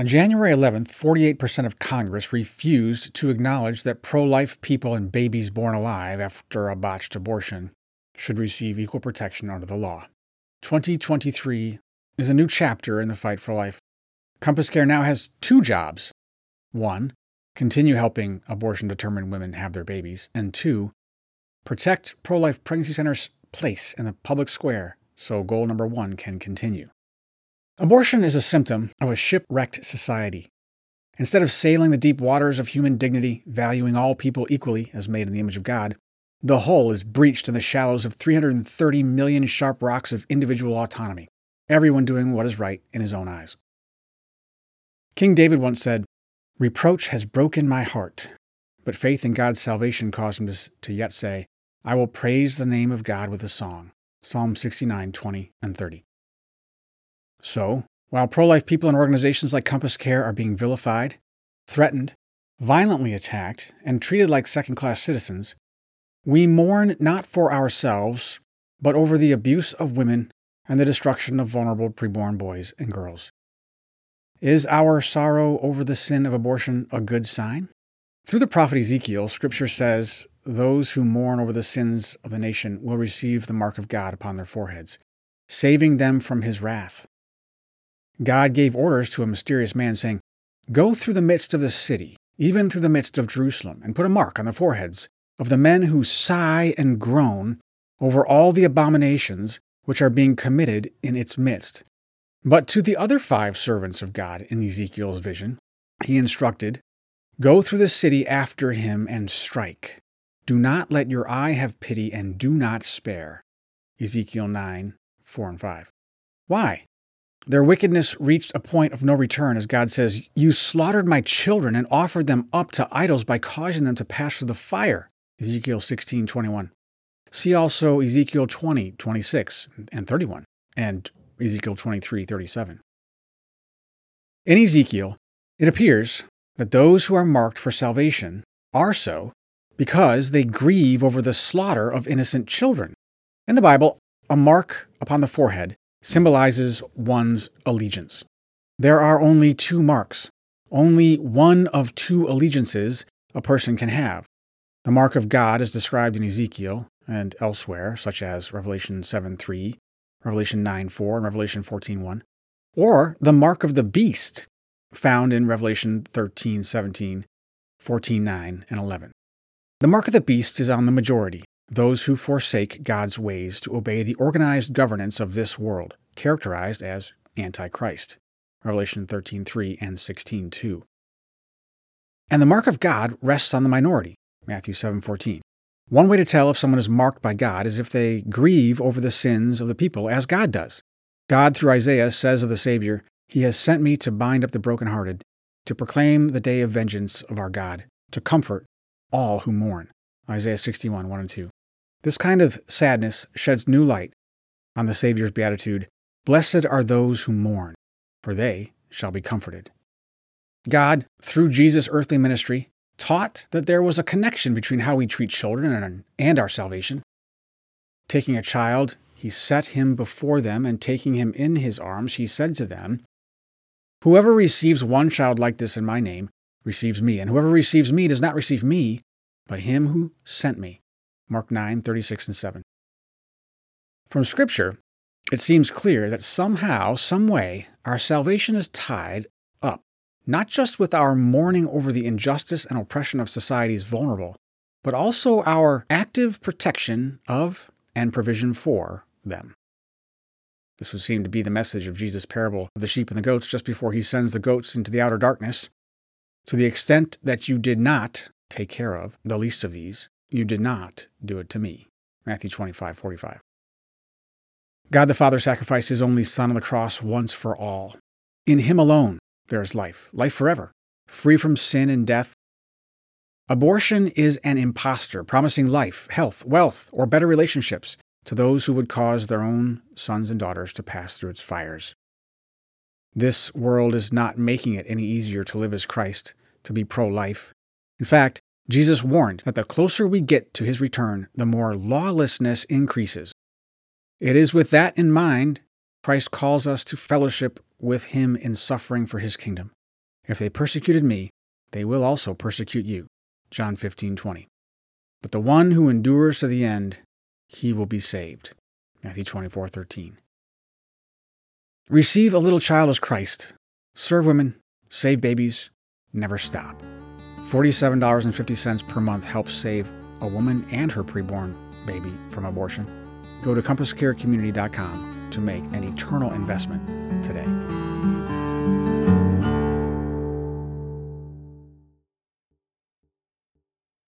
On January 11th, 48% of Congress refused to acknowledge that pro life people and babies born alive after a botched abortion should receive equal protection under the law. 2023 is a new chapter in the fight for life. CompassCare now has two jobs. One, continue helping abortion determined women have their babies, and two, protect pro life pregnancy centers' place in the public square so goal number one can continue. Abortion is a symptom of a shipwrecked society. Instead of sailing the deep waters of human dignity, valuing all people equally as made in the image of God, the hull is breached in the shallows of 330 million sharp rocks of individual autonomy, everyone doing what is right in his own eyes. King David once said, Reproach has broken my heart, but faith in God's salvation caused him to yet say, I will praise the name of God with a song. Psalm 69, 20, and 30. So, while pro life people and organizations like CompassCare are being vilified, threatened, violently attacked, and treated like second class citizens, we mourn not for ourselves, but over the abuse of women and the destruction of vulnerable preborn boys and girls. Is our sorrow over the sin of abortion a good sign? Through the prophet Ezekiel, Scripture says, Those who mourn over the sins of the nation will receive the mark of God upon their foreheads, saving them from his wrath. God gave orders to a mysterious man, saying, Go through the midst of the city, even through the midst of Jerusalem, and put a mark on the foreheads of the men who sigh and groan over all the abominations which are being committed in its midst. But to the other five servants of God in Ezekiel's vision, he instructed, Go through the city after him and strike. Do not let your eye have pity and do not spare. Ezekiel 9, 4 and 5. Why? Their wickedness reached a point of no return, as God says, You slaughtered my children and offered them up to idols by causing them to pass through the fire. Ezekiel 16, 21. See also Ezekiel 20, 26 and 31, and Ezekiel 23 37. In Ezekiel, it appears that those who are marked for salvation are so because they grieve over the slaughter of innocent children. In the Bible, a mark upon the forehead symbolizes one's allegiance. There are only two marks, only one of two allegiances a person can have. The mark of God is described in Ezekiel and elsewhere, such as Revelation 7 3 Revelation 9 4 and Revelation 14 1, or the mark of the beast found in Revelation 13 17, 14 9, and 11. The mark of the beast is on the majority, those who forsake God's ways to obey the organized governance of this world, characterized as Antichrist. Revelation 13:3 and 16:2. And the mark of God rests on the minority. Matthew 7:14. One way to tell if someone is marked by God is if they grieve over the sins of the people, as God does. God, through Isaiah, says of the Savior, He has sent me to bind up the brokenhearted, to proclaim the day of vengeance of our God, to comfort all who mourn. Isaiah 61, 1 and 2. This kind of sadness sheds new light on the Savior's beatitude Blessed are those who mourn, for they shall be comforted. God, through Jesus' earthly ministry, taught that there was a connection between how we treat children and our salvation. Taking a child, he set him before them, and taking him in his arms, he said to them, Whoever receives one child like this in my name receives me, and whoever receives me does not receive me, but him who sent me. Mark 9, 36 and 7. From Scripture, it seems clear that somehow, some way, our salvation is tied up, not just with our mourning over the injustice and oppression of society's vulnerable, but also our active protection of and provision for them. This would seem to be the message of Jesus' parable of the sheep and the goats just before he sends the goats into the outer darkness. To the extent that you did not take care of the least of these, you did not do it to me. Matthew 25, 45. God the Father sacrificed his only Son on the cross once for all. In him alone there is life, life forever, free from sin and death. Abortion is an impostor, promising life, health, wealth, or better relationships to those who would cause their own sons and daughters to pass through its fires. This world is not making it any easier to live as Christ, to be pro life. In fact, Jesus warned that the closer we get to his return, the more lawlessness increases. It is with that in mind Christ calls us to fellowship with him in suffering for his kingdom. If they persecuted me, they will also persecute you. John 15:20. But the one who endures to the end, he will be saved. Matthew 24:13. Receive a little child as Christ. Serve women, save babies, never stop. $47.50 per month helps save a woman and her preborn baby from abortion. Go to compasscarecommunity.com to make an eternal investment today.